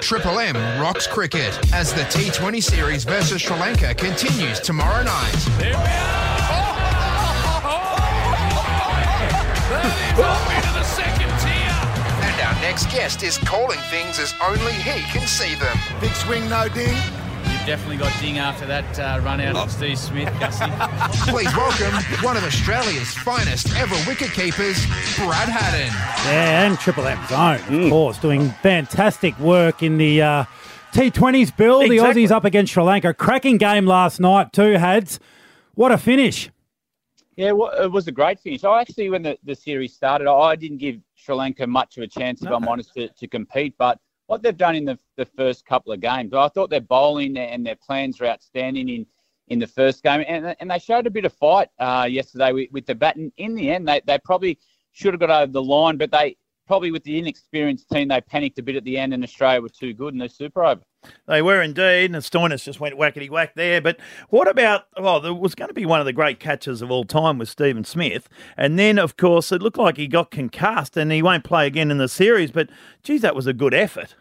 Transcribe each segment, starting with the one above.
Triple M rocks cricket as the T20 series versus Sri Lanka continues tomorrow night. There we are. Oh, into the second tier. And our next guest is calling things as only he can see them. Big swing, no ding. You've definitely got ding after that uh, run out of Steve Smith, Gussie. Please welcome one of Australia's finest ever wicket keepers, Brad Haddin. Yeah, and Triple M's own, of course, doing fantastic work in the uh, T20s, Bill. Exactly. The Aussies up against Sri Lanka. Cracking game last night, too, Hads. What a finish. Yeah, well, it was a great finish. I actually, when the, the series started, I didn't give Sri Lanka much of a chance, if I'm honest, to, to compete. But what they've done in the, the first couple of games, I thought their bowling and their plans were outstanding in, in the first game. And, and they showed a bit of fight uh, yesterday with, with the bat. And in the end, they, they probably should have got over the line, but they probably with the inexperienced team, they panicked a bit at the end, and Australia were too good and they're super over. They were indeed, and Stoinis just went whackety whack there. But what about? Oh, there was going to be one of the great catches of all time with Stephen Smith, and then of course it looked like he got concussed and he won't play again in the series. But geez, that was a good effort.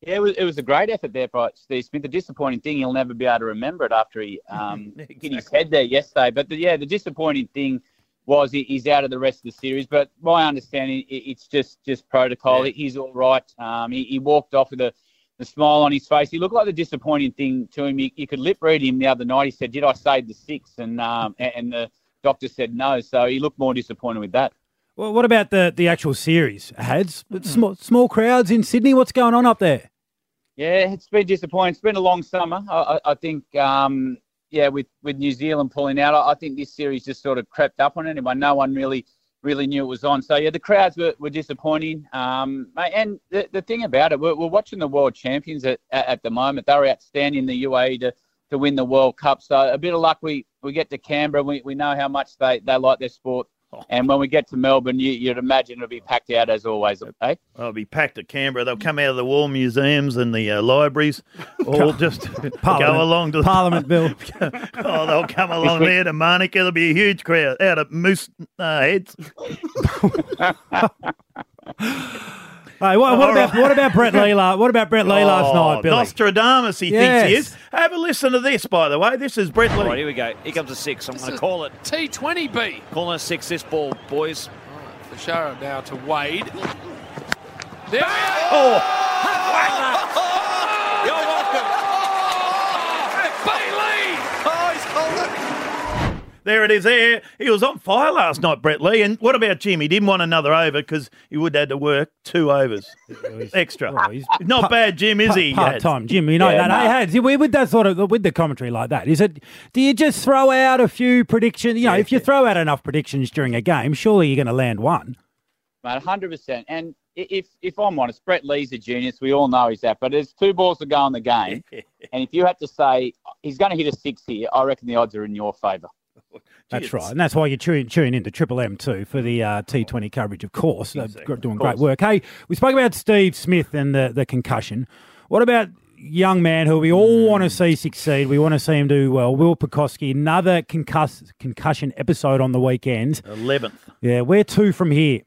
Yeah, it was, it was a great effort there by Steve Smith. The disappointing thing, he'll never be able to remember it after he um, hit his head there yesterday. But the, yeah, the disappointing thing was he, he's out of the rest of the series. But my understanding, it, it's just just protocol. He's all right. Um, he, he walked off with a, a smile on his face. He looked like the disappointing thing to him. You, you could lip read him the other night. He said, "Did I save the six? And um, and, the doctor said no. So he looked more disappointed with that. Well, what about the, the actual series, Hads? Small, small crowds in Sydney. What's going on up there? Yeah, it's been disappointing. It's been a long summer. I, I, I think, um, yeah, with, with New Zealand pulling out, I, I think this series just sort of crept up on anyone. No one really really knew it was on. So yeah, the crowds were, were disappointing. Um, and the, the thing about it, we're, we're watching the world champions at, at, at the moment. They were outstanding in the UAE to, to win the World Cup. So a bit of luck. We we get to Canberra. We, we know how much they, they like their sport. And when we get to Melbourne, you, you'd imagine it'll be packed out as always. Eh? They'll be packed at Canberra. They'll come out of the war museums and the uh, libraries, all just go along to Parliament Bill. oh, they'll come along there to Manuka. There'll be a huge crowd out of moose uh, heads. Hey, what, what about what about Brett Lee? la- What about Brett Lee last Oh, night, Billy? Nostradamus, he Yes. thinks he is. Have a listen to this, by the way. This is Brett Lee. All right, here we go. Here comes a six. I'm going to call it. T20B. Calling a six this ball, boys. For Shara now to Wade. There we are. Oh. oh, You're welcome. Bailey. Oh, he's called it. There it is there. He was on fire last night, Brett Lee. And what about Jim? He didn't want another over because he would have had to work two overs extra. Oh, he's Not bad, Jim, is he? Part Hads? time, Jim. You know Yeah, that. no. Hey, Hads, we- with that sort of with the commentary like that, is it? Do you just throw out a few predictions? You know, if you throw out enough predictions during a game, surely you're going to land one. Mate, hundred percent. And if if I'm honest, Brett Lee's a genius. We all know he's that. But there's two balls to go in the game, and if you had to say he's going to hit a six here, I reckon the odds are in your favour. That's Jeez. right, and that's why you're tuning, tuning into Triple M too for the uh, T20 coverage, of course. They're Exactly, doing of great work. Hey, we spoke about Steve Smith and the, the concussion. What about young man who we all want to see succeed? We want to see him do well. Will Pucovski, another concuss, concussion episode on the weekend. 11th. Yeah, where to from here?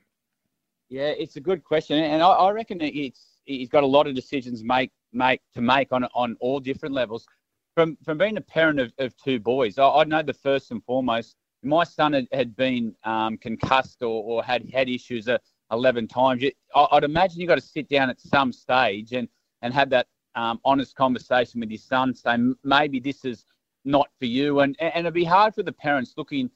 Yeah, it's a good question, and I, I reckon that it's he's got a lot of decisions make make to make on on all different levels. From from being a parent of, of two boys, I, I know the first and foremost. My son had, had been um, concussed or, or had had issues uh, eleven times. You, I, I'd imagine you've got to sit down at some stage and and have that um, honest conversation with your son, saying maybe this is not for you, and and it'd be hard for the parents looking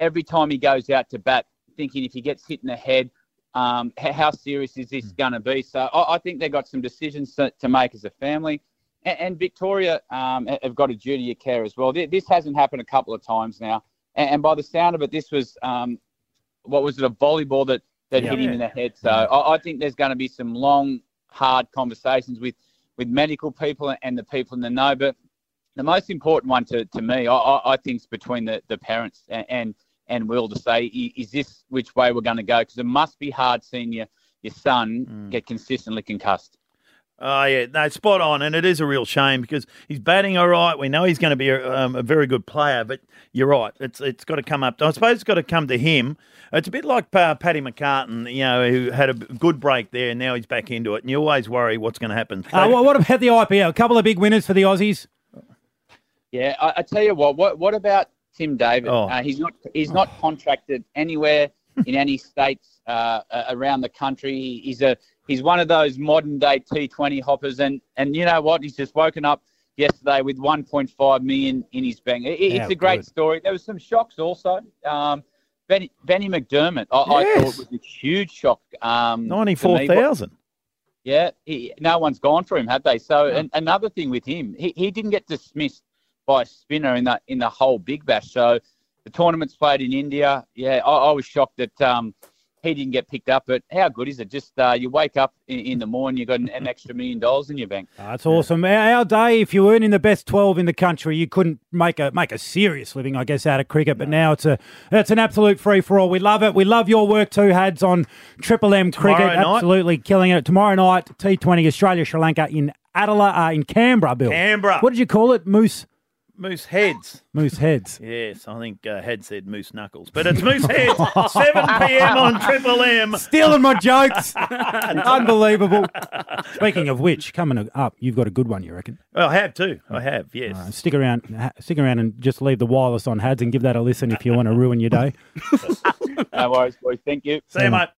every time he goes out to bat, thinking if he gets hit in the head, um, how serious is this going to be? So I, I think they've got some decisions to, to make as a family. And, and Victoria um, have got a duty of care as well. This hasn't happened a couple of times now. And, and by the sound of it, this was, um, what was it, a volleyball that, that hit him in the head. So I, I think there's going to be some long, hard conversations with, with medical people and the people in the know. But the most important one to, to me, I, I, I think, is between the, the parents and, and and Will to say, is this which way we're going to go? Because it must be hard seeing your, your son get consistently concussed. Oh yeah, no, spot on, and it is a real shame because he's batting all right. We know he's going to be a, um, a very good player, but you're right. It's it's got to come up. I suppose it's got to come to him. It's a bit like uh, Paddy McCartin, you know, who had a good break there, and now he's back into it. And you always worry what's going to happen. Uh, what, what about the IPL? A couple of big winners for the Aussies. Yeah, I, I tell you what. What what about Tim David? Oh. Uh, he's not he's not contracted anywhere in any states uh, uh, around the country. He's a he's one of those modern day T20 hoppers, and and you know what? He's just woken up yesterday with 1.5 million in his bank. It, Yeah, it's a great good. story. There was some shocks also. Um, Benny, Benny McDermott, I, I Yes. thought was a huge shock. Um, to. Ninety-four thousand. Yeah, he, no one's gone for him, have they? So, and another thing with him, he, he didn't get dismissed by a spinner in the in the whole Big Bash. So, the tournament's played in India. Yeah, I, I was shocked that um, he didn't get picked up. But how good is it? Just uh, you wake up in, in the morning, you've got an, an extra million dollars in your bank. That's awesome. Our, our day, if you weren't in the best twelve in the country, you couldn't make a make a serious living, I guess, out of cricket. But now it's a it's an absolute free for all. We love it. We love your work too, Hads on Triple M Tomorrow cricket. night. Absolutely killing it tomorrow night. T Twenty Australia Sri Lanka in Adelaide uh, in Canberra. Bill. Canberra. What did you call it? Moose Moose heads. Moose heads. Yes, I think uh, Head said Moose Knuckles, but it's Moose Heads, 7 p.m. on Triple M. Stealing my jokes. Unbelievable. Speaking of which, coming up, you've got a good one, you reckon? Well, I have too. I have, yes. Uh, stick around, ha- stick around, and just leave the wireless on, Hads, and give that a listen if you want to ruin your day. No worries, boys. Thank you. See you, mate.